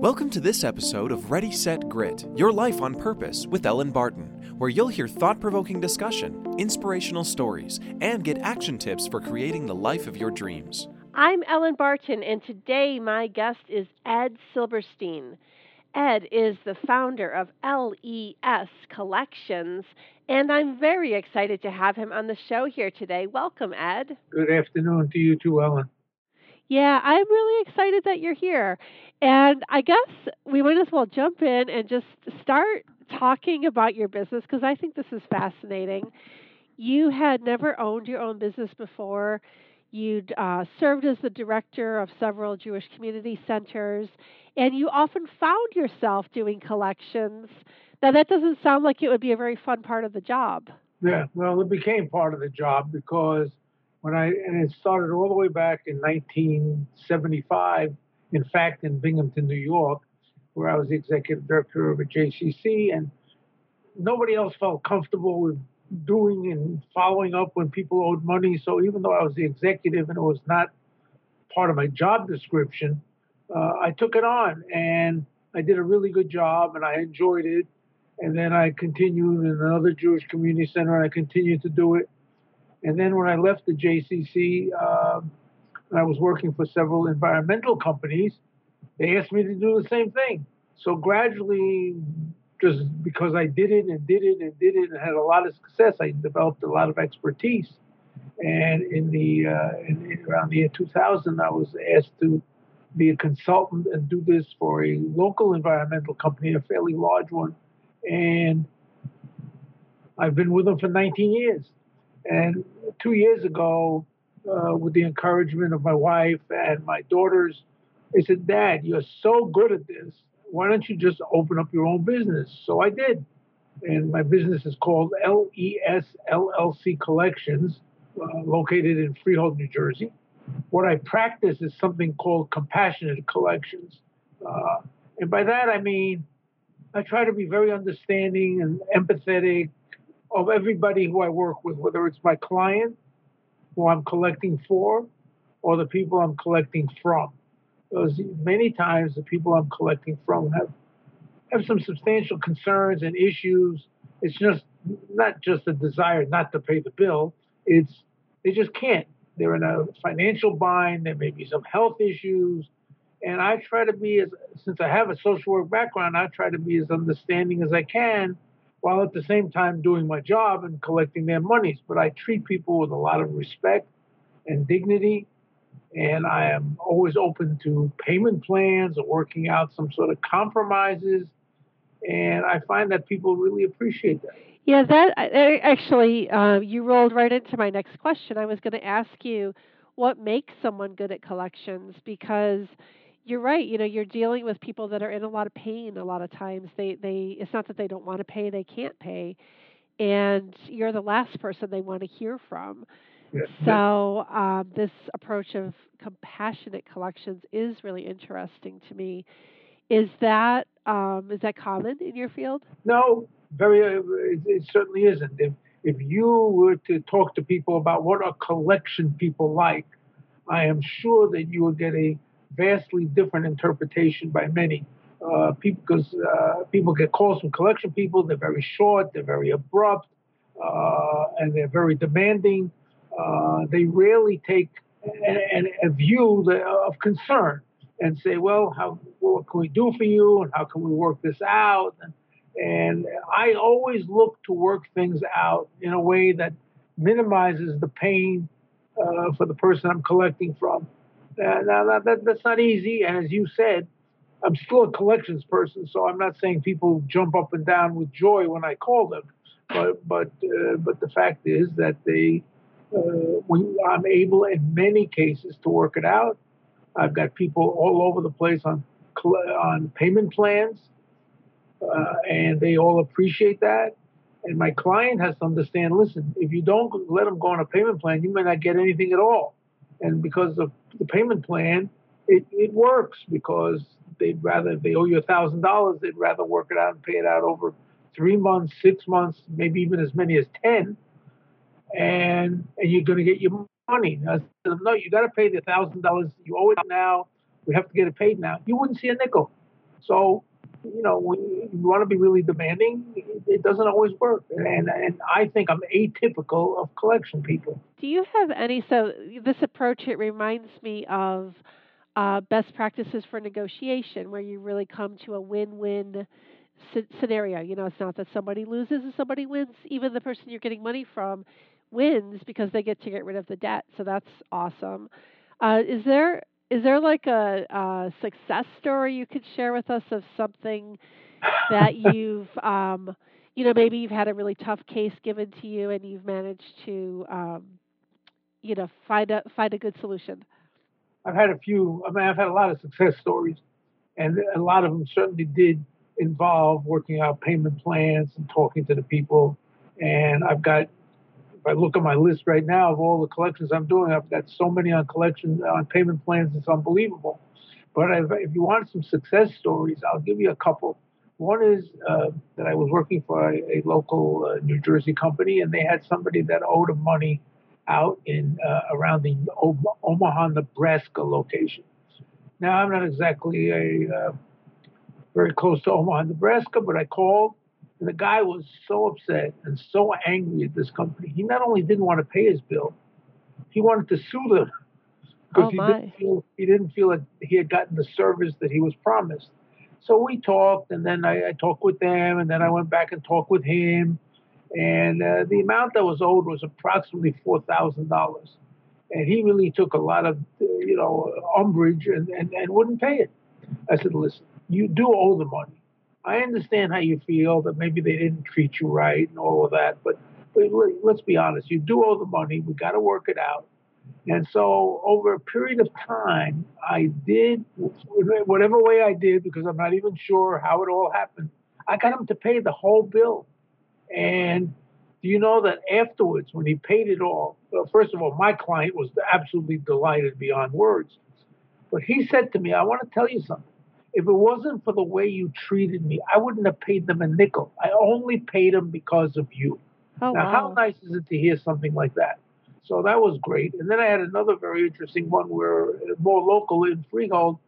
Welcome to this episode of Ready, Set, Grit Your Life on Purpose with Ellen Barton, where you'll hear thought provoking discussion, inspirational stories, and get action tips for creating the life of your dreams. I'm Ellen Barton, and today my guest is Ed Silberstein. Ed is the founder of LES Collections, and I'm very excited to have him on the show here today. Welcome, Ed. Good afternoon to you too, Ellen. Yeah, I'm really excited that you're here. And I guess we might as well jump in and just start talking about your business because I think this is fascinating. You had never owned your own business before. You'd uh, served as the director of several Jewish community centers, and you often found yourself doing collections. Now, that doesn't sound like it would be a very fun part of the job. Yeah, well, it became part of the job because when I, and it started all the way back in 1975, in fact, in Binghamton, New York, where I was the executive director of a JCC, and nobody else felt comfortable with doing and following up when people owed money. So even though I was the executive and it was not part of my job description, uh, I took it on and I did a really good job and I enjoyed it. And then I continued in another Jewish community center and I continued to do it. And then when I left the JCC, um, I was working for several environmental companies. They asked me to do the same thing. So gradually, just because I did it and did it and did it and had a lot of success, I developed a lot of expertise. And in the uh, in, in around the year 2000, I was asked to be a consultant and do this for a local environmental company, a fairly large one. And I've been with them for 19 years. And two years ago, uh, with the encouragement of my wife and my daughters, they said, Dad, you're so good at this. Why don't you just open up your own business? So I did. And my business is called LES LLC Collections, uh, located in Freehold, New Jersey. What I practice is something called compassionate collections. Uh, and by that, I mean, I try to be very understanding and empathetic of everybody who I work with, whether it's my client who I'm collecting for or the people I'm collecting from. Because many times the people I'm collecting from have have some substantial concerns and issues. It's just not just a desire not to pay the bill. It's they just can't. They're in a financial bind. There may be some health issues, and I try to be as since I have a social work background, I try to be as understanding as I can while at the same time doing my job and collecting their monies. But I treat people with a lot of respect and dignity. And I am always open to payment plans or working out some sort of compromises. And I find that people really appreciate that. Yeah, that actually, uh, you rolled right into my next question. I was going to ask you what makes someone good at collections because you're right. You know, you're dealing with people that are in a lot of pain. A lot of times, they they it's not that they don't want to pay; they can't pay, and you're the last person they want to hear from. Yeah. So um, this approach of compassionate collections is really interesting to me. Is that um, is that common in your field? No, very. Uh, it, it certainly isn't. If if you were to talk to people about what are collection people like, I am sure that you would get a vastly different interpretation by many uh, people because uh, people get calls from collection people. They're very short, they're very abrupt, uh, and they're very demanding. Uh, they rarely take a, a view of concern and say, "Well, how what can we do for you, and how can we work this out?" And, and I always look to work things out in a way that minimizes the pain uh, for the person I'm collecting from. Now that, that, that's not easy, and as you said, I'm still a collections person, so I'm not saying people jump up and down with joy when I call them, but but uh, but the fact is that they, uh, when I'm able in many cases to work it out. I've got people all over the place on on payment plans, uh, and they all appreciate that. And my client has to understand. Listen, if you don't let them go on a payment plan, you may not get anything at all and because of the payment plan, it, it works because they'd rather they owe you a thousand dollars, they'd rather work it out and pay it out over three months, six months, maybe even as many as ten, and and you're going to get your money. Now, no, you got to pay the thousand dollars. You owe it now. We have to get it paid now. You wouldn't see a nickel. So, you know, when you want to be really demanding, it doesn't always work. And, and I think I'm atypical of collection people. Do you have any? So, this approach, it reminds me of uh, best practices for negotiation, where you really come to a win win scenario. You know, it's not that somebody loses and somebody wins. Even the person you're getting money from wins because they get to get rid of the debt. So that's awesome. Uh, is there is there like a, a, success story you could share with us of something that you've um, you know maybe you've had a really tough case given to you and you've managed to um, you know find a find a good solution? I've had a few i mean i've had a lot of success stories and a lot of them certainly did involve working out payment plans and talking to the people and i've got if I look at my list right now of all the collections I'm doing, I've got so many on collection on payment plans, it's unbelievable. But if, you want some success stories, I'll give you a couple. One is uh, that I was working for a, a local uh, New Jersey company, and they had somebody that owed them money out in uh, around the Omaha, Nebraska location. Now I'm not exactly a uh, very close to Omaha, Nebraska, but I called and the guy was so upset and so angry at this company. He not only didn't want to pay his bill, he wanted to sue them because oh he didn't feel he didn't feel that he had gotten the service that he was promised. So we talked, and then I, I talked with them, and then I went back and talked with him, and uh, the amount that was owed was approximately four thousand dollars, and he really took a lot of uh, you know umbrage and, and and wouldn't pay it. I said, listen, you do owe the money I understand how you feel that maybe they didn't treat you right and all of that, but, but let's be honest, you do owe the money. We got to work it out. And so, over a period of time, I did whatever way I did, because I'm not even sure how it all happened. I got him to pay the whole bill. And do you know that afterwards, when he paid it all, well, first of all, my client was absolutely delighted beyond words. But he said to me, I want to tell you something. If it wasn't for the way you treated me, I wouldn't have paid them a nickel. I only paid them because of you. Oh, now, wow. how nice is it to hear something like that? So that was great. And then I had another very interesting one where uh, more local in Freehold,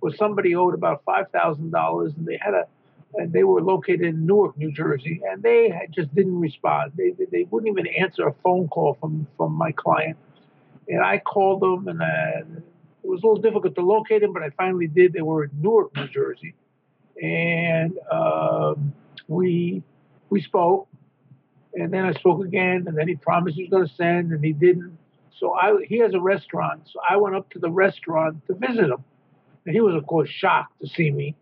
where somebody owed about five thousand dollars, and they had a, and they were located in Newark, New Jersey, and they had, just didn't respond. They, they they wouldn't even answer a phone call from from my client. And I called them, and I, it was a little difficult to locate them, but I finally did. They were in Newark, New Jersey, and um, we we spoke, and then I spoke again, and then he promised he was going to send, and he didn't. So I he has a restaurant, so I went up to the restaurant to visit him, and he was of course shocked to see me.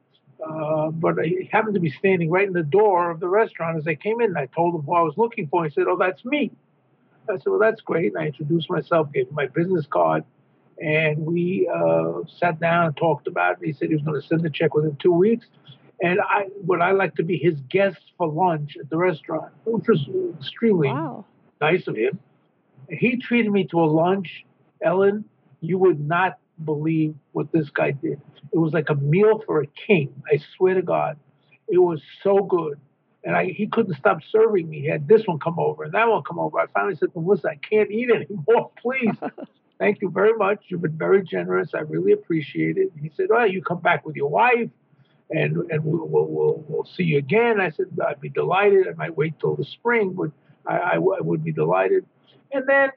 Uh, but he happened to be standing right in the door of the restaurant as I came in. And I told him who I was looking for. He said, "Oh, that's me." I said, "Well, that's great." And I introduced myself, gave him my business card, and we uh, sat down and talked about it. He said he was going to send the check within two weeks. And I would I like to be his guest for lunch at the restaurant, which was extremely wow. nice of him. He treated me to a lunch, Ellen. You would not believe what this guy did. It was like a meal for a king. I swear to God, it was so good. And I, he couldn't stop serving me. He had this one come over and that one come over. I finally said to him, "Listen, I can't eat anymore. Please." Thank you very much. You've been very generous. I really appreciate it. He said, "Oh, you come back with your wife, and and we'll we'll, we'll, we'll see you again." I said, "I'd be delighted. I might wait till the spring, but I, I would be delighted." And then,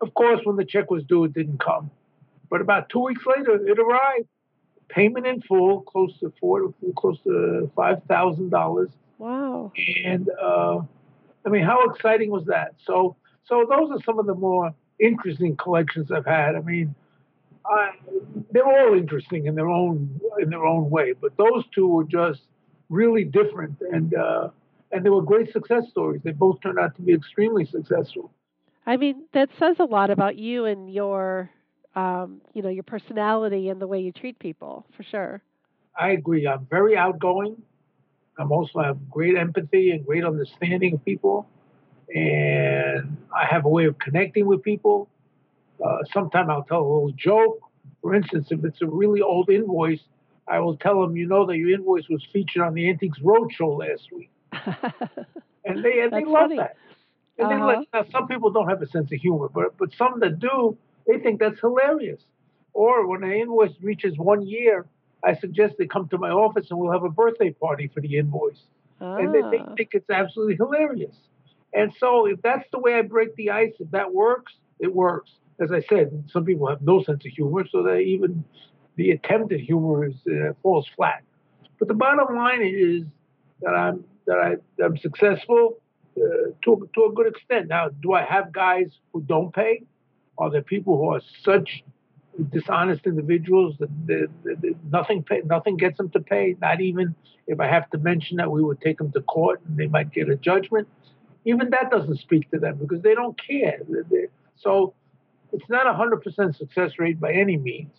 of course, when the check was due, it didn't come. But about two weeks later, it arrived. Payment in full, close to four, close to five thousand dollars. Wow! And uh, I mean, how exciting was that? So, so those are some of the more interesting collections I've had. I mean, I, they're all interesting in their own in their own way, but those two were just really different, and uh, and they were great success stories. They both turned out to be extremely successful. I mean, that says a lot about you and your, um, you know, your personality and the way you treat people, for sure. I agree. I'm very outgoing. I'm also have great empathy and great understanding of people and I have a way of connecting with people. Uh, Sometimes I'll tell a little joke. For instance, if it's a really old invoice, I will tell them, you know, that your invoice was featured on the Antiques Roadshow last week, and they and they love funny. that. And Uh-huh. they let, now some people don't have a sense of humor, but but some that do, they think that's hilarious. Or when an invoice reaches one year, I suggest they come to my office and we'll have a birthday party for the invoice. Ah. And they, they think it's absolutely hilarious. And so if that's the way I break the ice, if that works, it works. As I said, some people have no sense of humor, so that even the attempt at humor is, uh, falls flat. But the bottom line is that I'm that I I'm successful uh, to to a good extent. Now, do I have guys who don't pay? Are there people who are such dishonest individuals that, that, that, that nothing pay, nothing gets them to pay? Not even if I have to mention that we would take them to court and they might get a judgment. Even that doesn't speak to them because they don't care. They're, so it's not a hundred percent success rate by any means,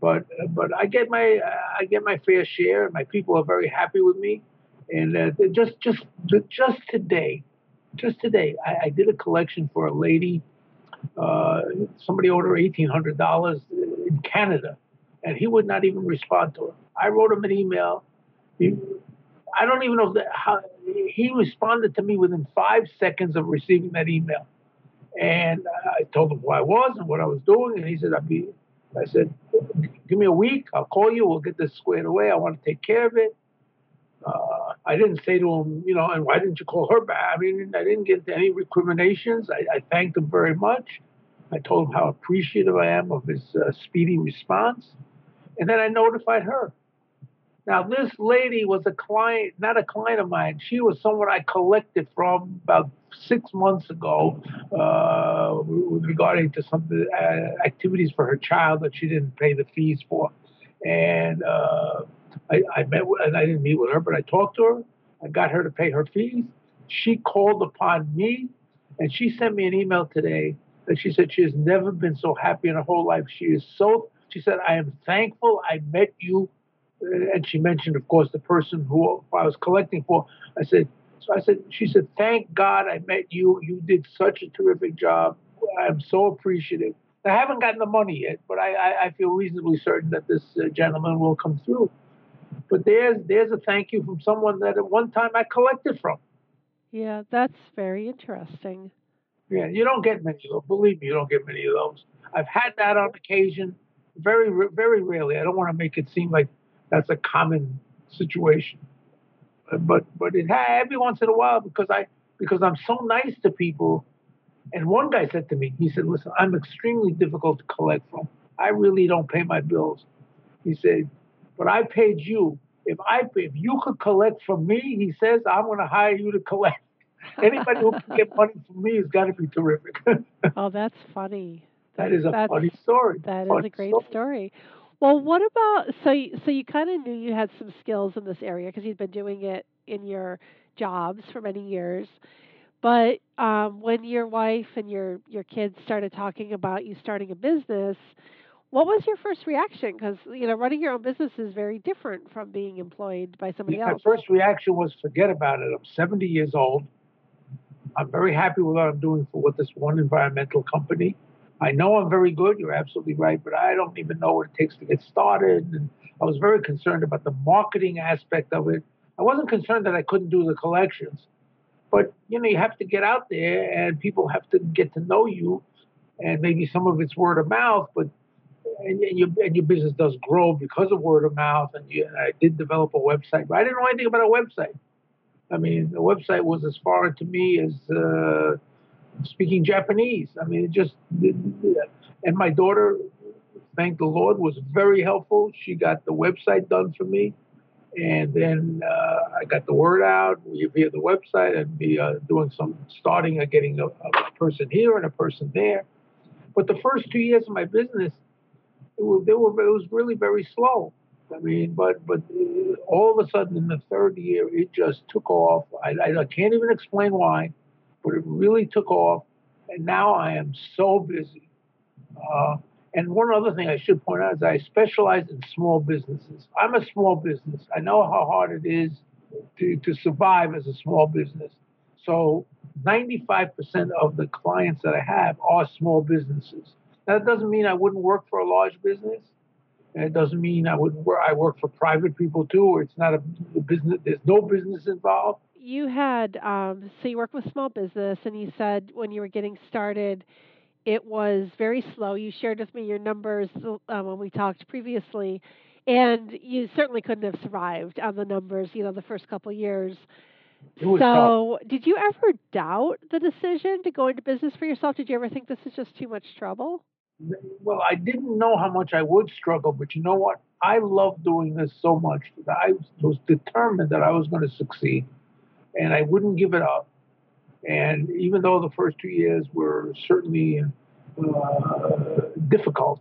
but but I get my I get my fair share. My people are very happy with me, and uh, just just just today, just today, I, I did a collection for a lady. Uh, somebody her eighteen hundred dollars in Canada, and he would not even respond to her. I wrote him an email. He, I don't even know how he responded to me within five seconds of receiving that email. And I told him who I was and what I was doing, and he said, "I'd be." I said, "Give me a week. I'll call you. We'll get this squared away. I want to take care of it." Uh, I didn't say to him, you know, and why didn't you call her back? I mean, I didn't get any recriminations. I, I thanked him very much. I told him how appreciative I am of his uh, speedy response, and then I notified her. Now, this lady was a client, not a client of mine. She was someone I collected from about six months ago uh, regarding to some uh, activities for her child that she didn't pay the fees for. And uh, I, I met and I didn't meet with her, but I talked to her. I got her to pay her fees. She called upon me, and she sent me an email today that she said she has never been so happy in her whole life. She is so. She said, "I am thankful I met you." And she mentioned, of course, the person who I was collecting for. I said, so I said, she said, "Thank God I met you. You did such a terrific job. I'm so appreciative." I haven't gotten the money yet, but I, I, I feel reasonably certain that this uh, gentleman will come through. But there's there's a thank you from someone that at one time I collected from. Yeah, that's very interesting. Yeah, you don't get many of those. Believe me, you don't get many of those. I've had that on occasion, very very rarely. I don't want to make it seem like that's a common situation, uh, but but it every once in a while because I because I'm so nice to people. And one guy said to me, he said, "Listen, I'm extremely difficult to collect from. I really don't pay my bills." He said, "But I paid you. If I if you could collect from me, he says, I'm going to hire you to collect." Anybody who can get money from me has got to be terrific. oh, that's funny. that is a that's, funny story. That funny is a great story. story. Well, what about so? You, so you kind of knew you had some skills in this area because you'd been doing it in your jobs for many years. But um, when your wife and your your kids started talking about you starting a business, what was your first reaction? Because you know, running your own business is very different from being employed by somebody else. My first reaction was forget about it. I'm 70 years old. I'm very happy with what I'm doing for what this one environmental company. I know I'm very good. You're absolutely right, but I don't even know what it takes to get started. And I was very concerned about the marketing aspect of it. I wasn't concerned that I couldn't do the collections, but you know, you have to get out there and people have to get to know you, and maybe some of it's word of mouth, but and, and your and your business does grow because of word of mouth. And, you, I did develop a website, but I didn't know anything about a website. I mean, the website was as foreign to me as uh, speaking Japanese. I mean, it just, and my daughter, thank the Lord, was very helpful. She got the website done for me. And then uh, I got the word out via the website and be uh, doing some starting and getting a, a, person here and a person there. But the first two years of my business, it was, were, it was really very slow. I mean, but but all of a sudden in the third year, it just took off. I, I can't even explain why, but it really took off. And now I am so busy. Uh, and one other thing I should point out is I specialize in small businesses. I'm a small business. I know how hard it is to, to survive as a small business. So 95% of the clients that I have are small businesses. That doesn't mean I wouldn't work for a large business. And it doesn't mean I would work. I work for private people too, or it's not a, business. There's no business involved. You had um, so you work with small business, and you said when you were getting started, it was very slow. You shared with me your numbers uh, when we talked previously, and you certainly couldn't have survived on the numbers, you know, the first couple of years. So, did you ever doubt the decision to go into business for yourself? Did you ever think this is just too much trouble? Well, I didn't know how much I would struggle, but you know what? I love doing this so much that I was determined that I was going to succeed, and I wouldn't give it up. And even though the first two years were certainly uh, difficult,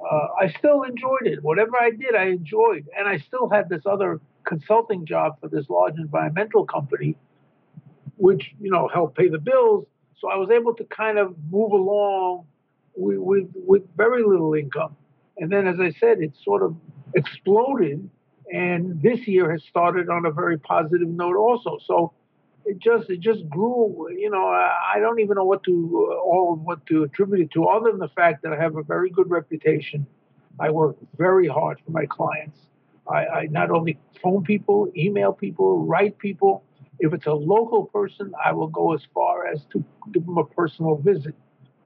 uh, I still enjoyed it. Whatever I did, I enjoyed. And I still had this other consulting job for this large environmental company, which, you know, helped pay the bills. So I was able to kind of move along with, with, very little income. And then, as I said, it sort of exploded. And this year has started on a very positive note also. So it just it just grew. You know, I, I don't even know what to uh, all what to attribute it to, other than the fact that I have a very good reputation. I work very hard for my clients. I, I not only phone people, email people, write people. If it's a local person, I will go as far as to give them a personal visit.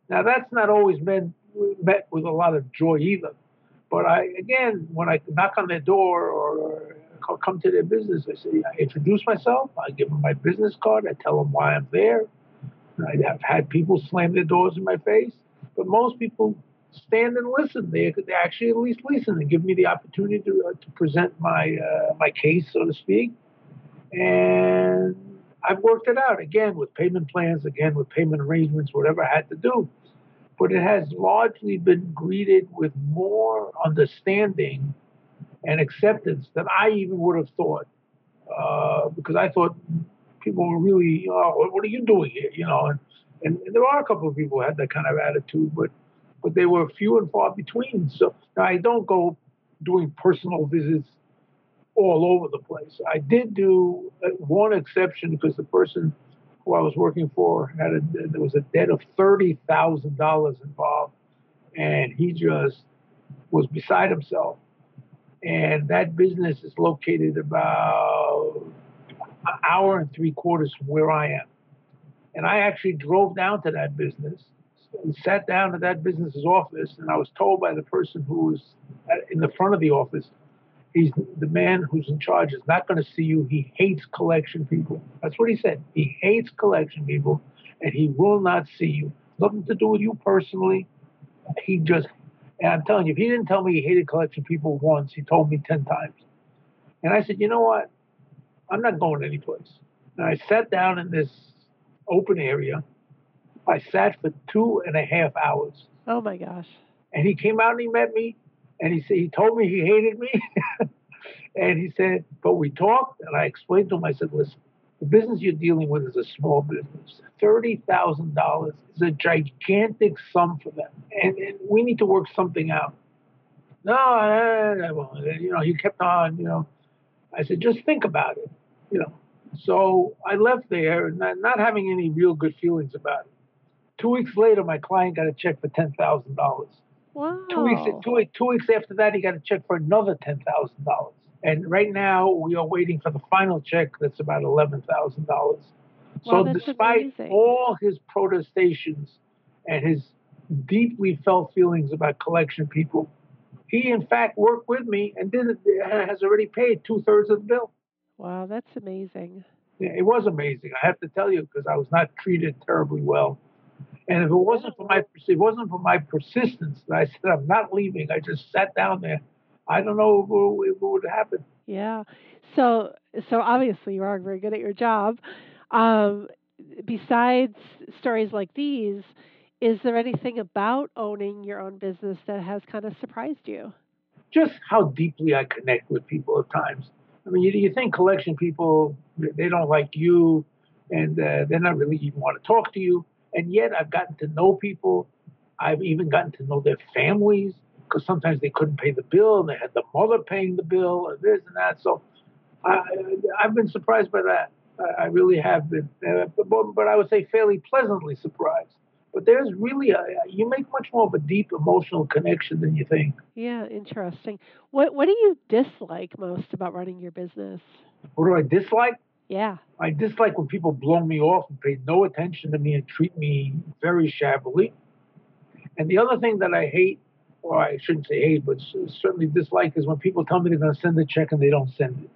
Now that's not always been met with a lot of joy either. But I again, when I knock on their door or come to their business. I say, I introduce myself. I give them my business card. I tell them why I'm there. I have had people slam their doors in my face, but most people stand and listen. They, they actually at least listen and give me the opportunity to, uh, to present my uh, my case, so to speak. And I've worked it out again with payment plans, again with payment arrangements, whatever I had to do. But it has largely been greeted with more understanding and acceptance than I even would have thought. Uh, because I thought people were really, oh, what are you doing here? You know, and, and, and, there are a couple of people who had that kind of attitude, but but they were few and far between. So I don't go doing personal visits all over the place. I did do uh, one exception because the person who I was working for had a there was a debt of thirty thousand dollars involved, and he just was beside himself and that business is located about an hour and three quarters from where I am. And I actually drove down to that business and sat down at that business's office, and I was told by the person who was in the front of the office, he's the man who's in charge is not going to see you. He hates collection people. That's what he said. He hates collection people, and he will not see you. Nothing to do with you personally. He just and I'm telling you, if he didn't tell me he hated collection people once, he told me 10 times. And I said, you know what? I'm not going anyplace. And I sat down in this open area. I sat for two and a half hours. Oh my gosh. And he came out and he met me and he said he told me he hated me. and he said, but we talked and I explained to him, I said, listen, the business you're dealing with is a small business. $30,000 is a gigantic sum for them. And, and, we need to work something out. No, you know, he kept on, you know. I said, just think about it, you know. So I left there, not, not having any real good feelings about it. Two weeks later, my client got a check for $10,000. Wow. Two weeks, two, two weeks after that, he got a check for another $10,000. And right now, we are waiting for the final check that's about $11,000. So, despite amazing. all his protestations and his deeply felt feelings about collection people, he in fact worked with me and did it, has already paid two thirds of the bill. Wow, that's amazing. Yeah, it was amazing. I have to tell you because I was not treated terribly well. And if it wasn't for my it wasn't for my persistence that I said I'm not leaving, I just sat down there I don't know if, it would happen. Yeah. So so obviously you are very good at your job. Um, besides stories like these, is there anything about owning your own business that has kind of surprised you? Just how deeply I connect with people at times. I mean, you, you think collection people they don't like you, and uh, they're not really even want to talk to you. And yet, I've gotten to know people. I've even gotten to know their families because sometimes they couldn't pay the bill and they had the mother paying the bill and this and that. So I, I've been surprised by that. I really have been, uh, but, but I would say fairly pleasantly surprised. But there's really a, you make much more of a deep emotional connection than you think. Yeah, interesting. What what do you dislike most about running your business? What do I dislike? Yeah. I dislike when people blow me off and pay no attention to me and treat me very shabbily. And the other thing that I hate or I shouldn't say hate, but certainly dislike is when people tell me they're going to send a check and they don't send it.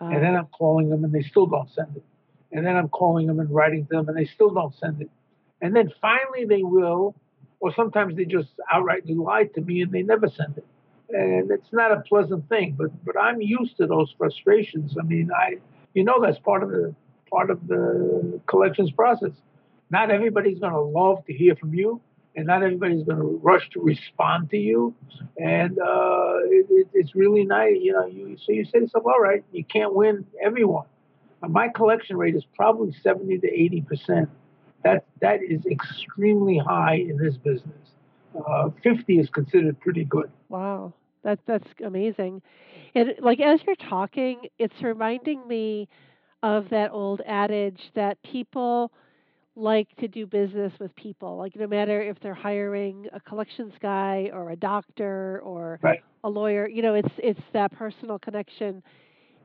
Uh, and then I'm calling them and they still don't send it. And then I'm calling them and writing to them and they still don't send it. And then finally they will, or sometimes they just outrightly lie to me and they never send it. And it's not a pleasant thing, but but I'm used to those frustrations. I mean, I you know that's part of the part of the collections process. Not everybody's going to love to hear from you, and not everybody's going to rush to respond to you. And uh, it, it, it's really nice, you know. You so you say to yourself, all right, you can't win everyone. My collection rate is probably 70 to 80 percent. That that is extremely high in this business. Uh, 50 is considered pretty good. Wow, that that's amazing. And like as you're talking, it's reminding me of that old adage that people like to do business with people. Like no matter if they're hiring a collections guy or a doctor or right. a lawyer, you know, it's it's that personal connection.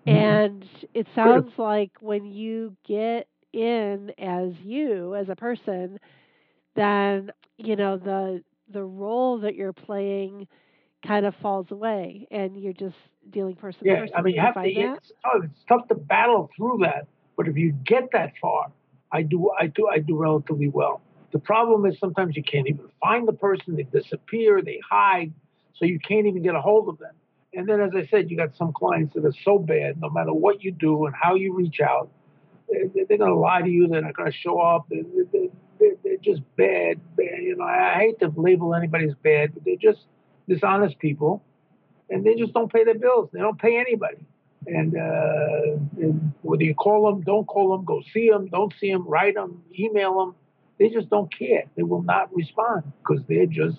Mm-hmm. And it sounds like when you get in as you as a person, then you know the the role that you're playing kind of falls away, and you're just dealing person yeah, person. I mean, you have to. It's tough. it's tough to battle through that, but if you get that far, I do, I do, I do relatively well. The problem is sometimes you can't even find the person. They disappear. They hide, so you can't even get a hold of them. And then, as I said, you got some clients that are so bad. No matter what you do and how you reach out, eh, they're, they're going to lie to you. They're not going to show up. They're, they're, they're, just bad, bad. You know, I hate to label anybody as bad, but they're just dishonest people, and they just don't pay their bills. They don't pay anybody. And, uh, and whether you call them, don't call them, go see them, don't see them, write them, email them, they just don't care. They will not respond because they're just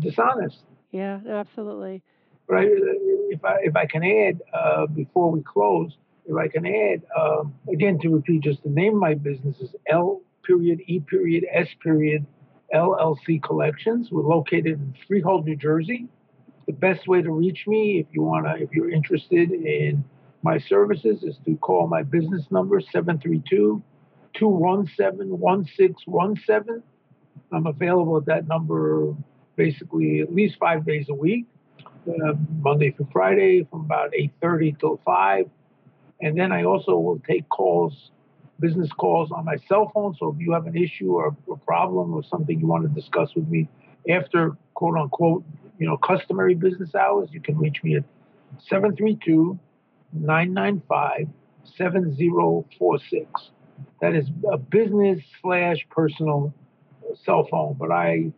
dishonest. Yeah, absolutely. Right. If I if I can add uh, before we close, if I can add um, again to repeat, just the name of my business is L period E period S period LLC Collections. We're located in Freehold, New Jersey. The best way to reach me, if you wanna, if you're interested in my services, is to call my business number 732-217-1617. I'm available at that number basically at least five days a week, uh, Monday through Friday, from about 8:30 till 5. And then I also will take calls business calls on my cell phone. So if you have an issue or a problem or something you want to discuss with me after quote unquote, you know, customary business hours, you can reach me at 732 995 7046. That is a business slash personal cell phone, but I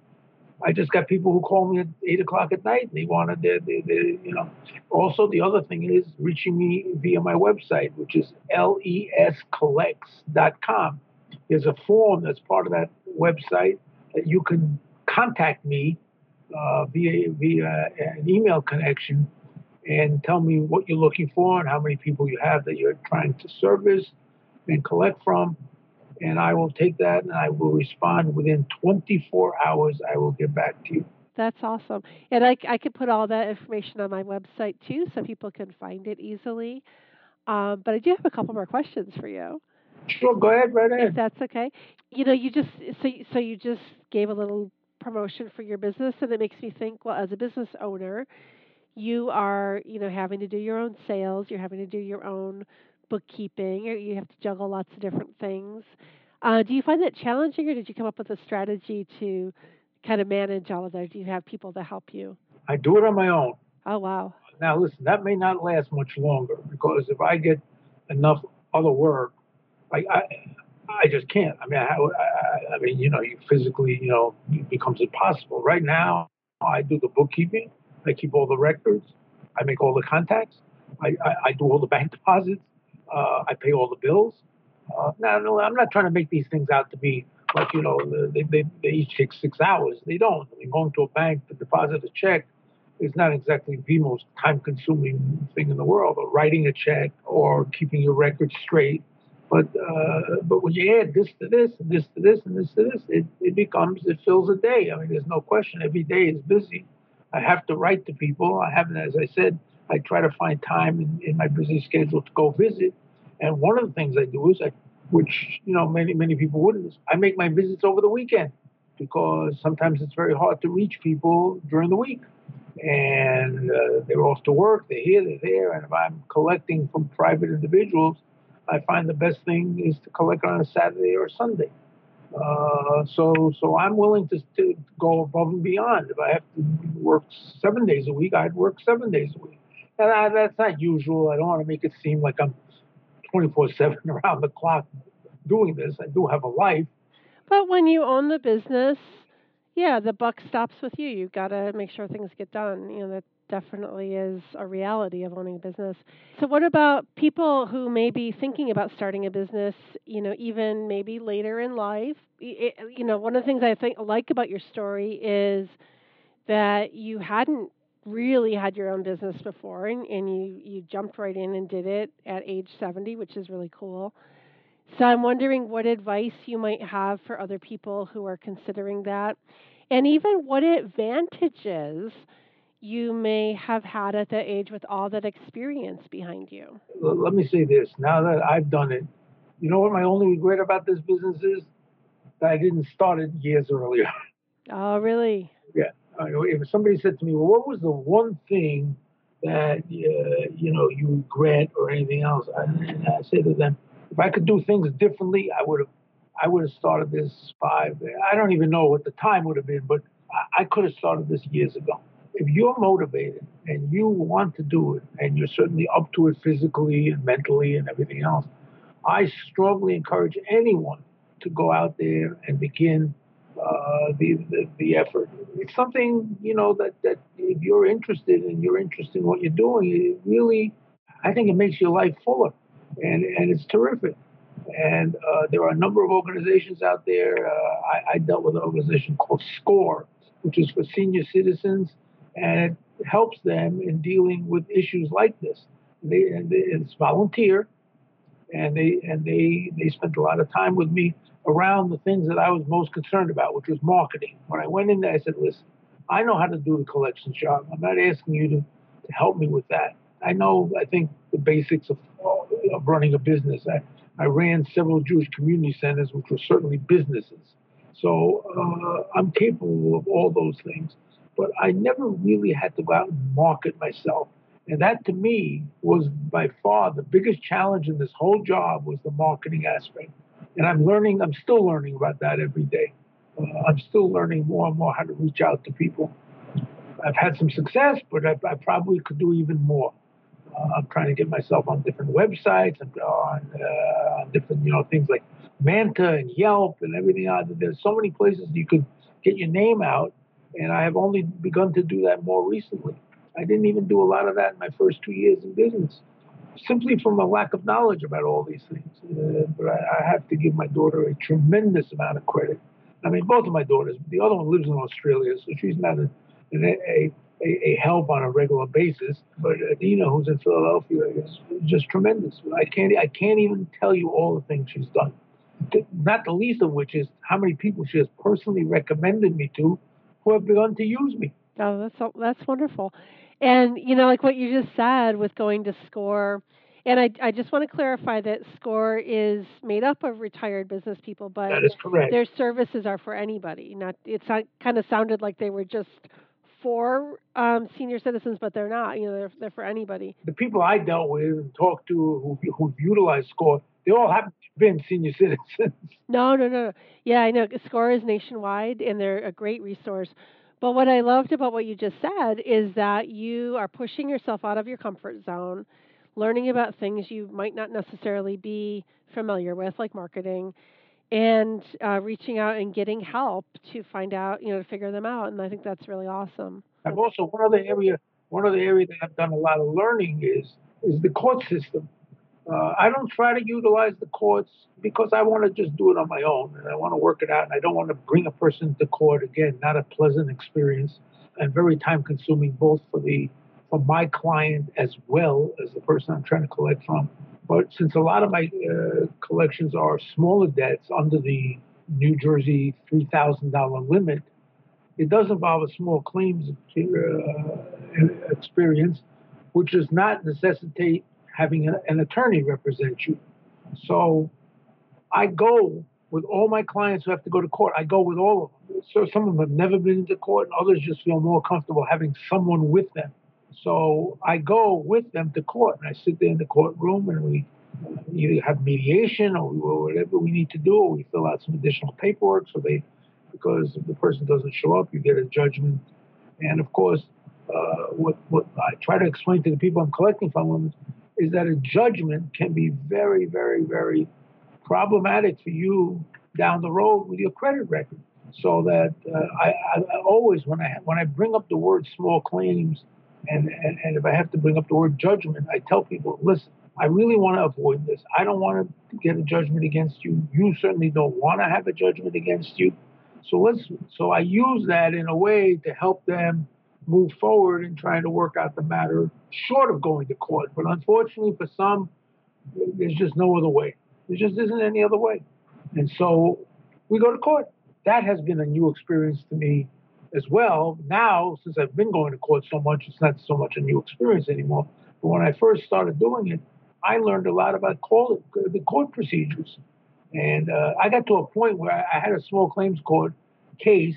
I just got people who call me at eight o'clock at night. And they wanted their, their, their, you know. Also, the other thing is reaching me via my website, which is lescollects.com. There's a form that's part of that website that you can contact me uh, via via an email connection and tell me what you're looking for and how many people you have that you're trying to service and collect from and I will take that and I will respond within 24 hours. I will get back to you. That's awesome. And I, I could put all that information on my website too so people can find it easily. Um, but I do have a couple more questions for you. Sure, go ahead, right ahead. If that's okay. You know, you just so so you just gave a little promotion for your business, and it makes me think. Well, as a business owner, you are you know having to do your own sales, you're having to do your own bookkeeping, or you have to juggle lots of different things. Uh, do you find that challenging, or did you come up with a strategy to kind of manage all of that? Do you have people to help you? I do it on my own. Oh wow! Now listen, that may not last much longer because if I get enough other work, I I, I just can't. I mean, I, I, I mean, you know, you physically, you know, it becomes impossible. Right now, I do the bookkeeping. I keep all the records. I make all the contacts. I, I, I do all the bank deposits. Uh, I pay all the bills. Uh, now, no, I'm not trying to make these things out to be like, you know, they, they, they each take six hours. They don't. I mean, going to a bank to deposit a check is not exactly the most time consuming thing in the world, or writing a check or keeping your records straight. But uh, but when you add this to this and this to this and this to this, it, it becomes it fills a day. I mean, there's no question. Every day is busy. I have to write to people. I haven't, as I said, I try to find time in, in my busy schedule to go visit. And one of the things I do is I, which you know many many people wouldn't, is I make my visits over the weekend. because sometimes it's very hard to reach people during the week. And uh, they're off to work, they're here, they're there. And if I'm collecting from private individuals, I find the best thing is to collect on a Saturday or a Sunday. Uh, so, so I'm willing to, to go above and beyond. If I have to work seven days a week, I'd work seven days a week. And I, that's not usual. I don't want to make it seem like I'm 24/7 around the clock doing this. I do have a life. But when you own the business, yeah, the buck stops with you. You've got to make sure things get done. You know that definitely is a reality of owning a business. So, what about people who may be thinking about starting a business, you know, even maybe later in life? It, you know, one of the things I think like about your story is that you hadn't really had your own business before and, and you, you jumped right in and did it at age 70, which is really cool. So, I'm wondering what advice you might have for other people who are considering that, and even what advantages you may have had at that age with all that experience behind you? Let me say this now that I've done it, you know what my only regret about this business is? That I didn't start it years earlier. Oh, really? If somebody said to me, well, what was the one thing that, uh, you know, you regret or anything else? I, I say to them, if I could do things differently, I would have I would have started this five. I don't even know what the time would have been, but I, I could have started this years ago if you're motivated and you want to do it and you're certainly up to it physically and mentally and everything else, I strongly encourage anyone to go out there and begin uh, the, the, the effort. It's something you know that that if you're interested and you're interested in what you're doing, it really, I think it makes your life fuller, and and it's terrific. And uh, there are a number of organizations out there. Uh, I, I dealt with an organization called SCORE, which is for senior citizens and it helps them in dealing with issues like this. They, and it's volunteer, and they and they they spent a lot of time with me around the things that I was most concerned about, which was marketing. When I went in there, I said, "Listen, I know how to do the collection job. I'm not asking you to, to help me with that. I know, I think the basics of, of running a business. I, I ran several Jewish community centers, which were certainly businesses. So uh, I'm capable of all those things but I never really had to go out and market myself. And that to me was by far the biggest challenge in this whole job was the marketing aspect. And I'm learning, I'm still learning about that every day. Uh, I'm still learning more and more how to reach out to people. I've had some success, but I, I probably could do even more. Uh, I'm trying to get myself on different websites and on, uh, on different, you know, things like Manta and Yelp and everything. There's so many places you could get your name out and I have only begun to do that more recently. I didn't even do a lot of that in my first two years in business, simply from a lack of knowledge about all these things. Uh, but I, I, have to give my daughter a tremendous amount of credit. I mean, both of my daughters. The other one lives in Australia, so she's not a, a, a, a help on a regular basis. But Adina, who's in Philadelphia, is just tremendous. I can't I can't even tell you all the things she's done. Not the least of which is how many people she has personally recommended me to who have begun to use me. Oh, that's that's wonderful. And you know, like what you just said with going to SCORE, and I I just want to clarify that SCORE is made up of retired business people, but that is correct. Their services are for anybody. Not it kind of sounded like they were just for um, senior citizens, but they're not. You know, they're they're for anybody. The people I dealt with and talked to who who've utilized SCORE, they all to been senior citizens. No, no, no. Yeah, I know. SCORE is nationwide, and they're a great resource. But what I loved about what you just said is that you are pushing yourself out of your comfort zone, learning about things you might not necessarily be familiar with, like marketing, and uh, reaching out and getting help to find out, you know, to figure them out. And I think that's really awesome. I've also one other area, one other area that I've done a lot of learning is is the court system. Uh, I don't try to utilize the courts because I want to just do it on my own and I want to work it out and I don't want to bring a person to court again. Not a pleasant experience and very time consuming both for the for my client as well as the person I'm trying to collect from. But since a lot of my uh, collections are smaller debts under the New Jersey $3,000 limit, it does involve a small claims uh, experience, which does not necessitate having a, an attorney represent you. So I go with all my clients who have to go to court. I go with all of them. so some of them have never been into court, and others just feel more comfortable having someone with them. So I go with them to court, and I sit there in the courtroom, and we either have mediation or, whatever we need to do, or we fill out some additional paperwork. So they, because if the person doesn't show up, you get a judgment. And of course, uh, what what I try to explain to the people I'm collecting from is that a judgment can be very, very, very problematic for you down the road with your credit record. So that uh, I, I, always, when I when I bring up the word small claims, and, and and if I have to bring up the word judgment, I tell people, listen, I really want to avoid this. I don't want to get a judgment against you. You certainly don't want to have a judgment against you. So let's. So I use that in a way to help them move forward in trying to work out the matter, short of going to court. But unfortunately, for some, there's just no other way. There just isn't any other way. And so we go to court. That has been a new experience to me as well. Now, since I've been going to court so much, it's not so much a new experience anymore. But when I first started doing it, I learned a lot about court, the court procedures. And uh, I got to a point where I had a small claims court case,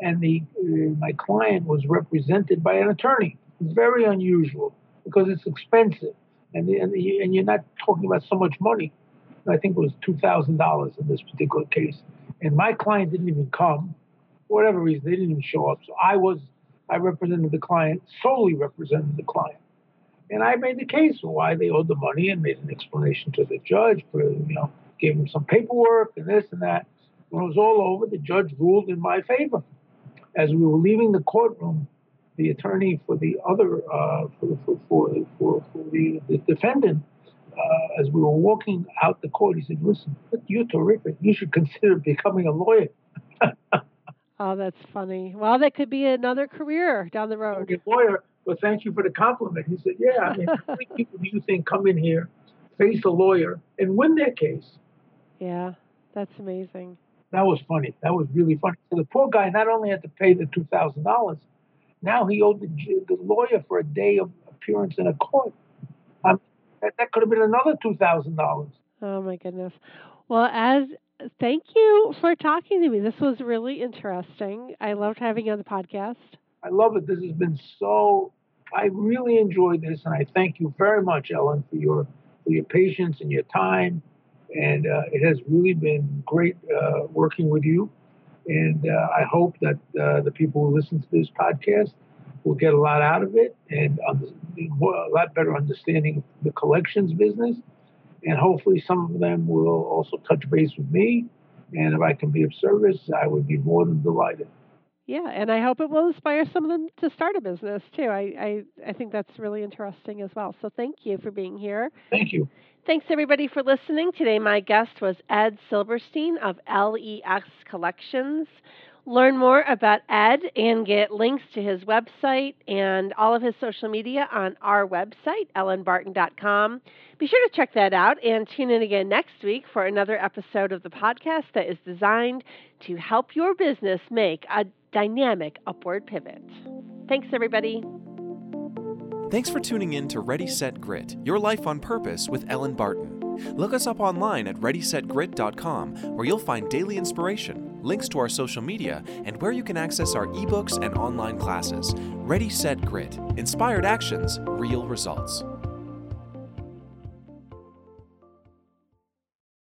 and the uh, my client was represented by an attorney. It's Very unusual because it's expensive, and and, and you're not talking about so much money. I think it was two thousand dollars in this particular case, and my client didn't even come, for whatever reason they didn't even show up. So I was I represented the client, solely represented the client. And I made the case for why they owed the money and made an explanation to the judge for, you know, gave him some paperwork and this and that. When it was all over, the judge ruled in my favor. As we were leaving the courtroom, the attorney for the other, uh, for, for, for, for, for the, the defendant, uh, as we were walking out the court, he said, Listen, you're terrific. You should consider becoming a lawyer. oh, that's funny. Well, that could be another career down the road. Lawyer well, thank you for the compliment. He said, yeah, I mean, how many people do you think come in here, face a lawyer, and win their case? Yeah, that's amazing. That was funny. That was really funny. So the poor guy not only had to pay the two thousand dollars, now he owed the, the, lawyer for a day of appearance in a court. Um, that, that could have been another two thousand dollars. Oh my goodness. Well, as thank you for talking to me. This was really interesting. I loved having you on the podcast. I love it. This has been so I really enjoyed this, and I thank you very much, Ellen, for your for your patience and your time. And uh, it has really been great uh, working with you. And uh, I hope that uh, the people who listen to this podcast will get a lot out of it and a lot better understanding the collections business. And hopefully, some of them will also touch base with me. And if I can be of service, I would be more than delighted. Yeah, and I hope it will inspire some of them to start a business too. I, I, I think that's really interesting as well. So thank you for being here. Thank you. Thanks everybody for listening. Today my guest was Ed Silberstein of LEX Collections. Learn more about Ed and get links to his website and all of his social media on our website, ellenbarton.com. Be sure to check that out and tune in again next week for another episode of the podcast that is designed to help your business make a dynamic upward pivot. Thanks, everybody. Thanks for tuning in to Ready Set Grit Your Life on Purpose with Ellen Barton. Look us up online at ReadySetGrit.com, where you'll find daily inspiration, links to our social media, and where you can access our ebooks and online classes. Ready Set Grit Inspired Actions, Real Results.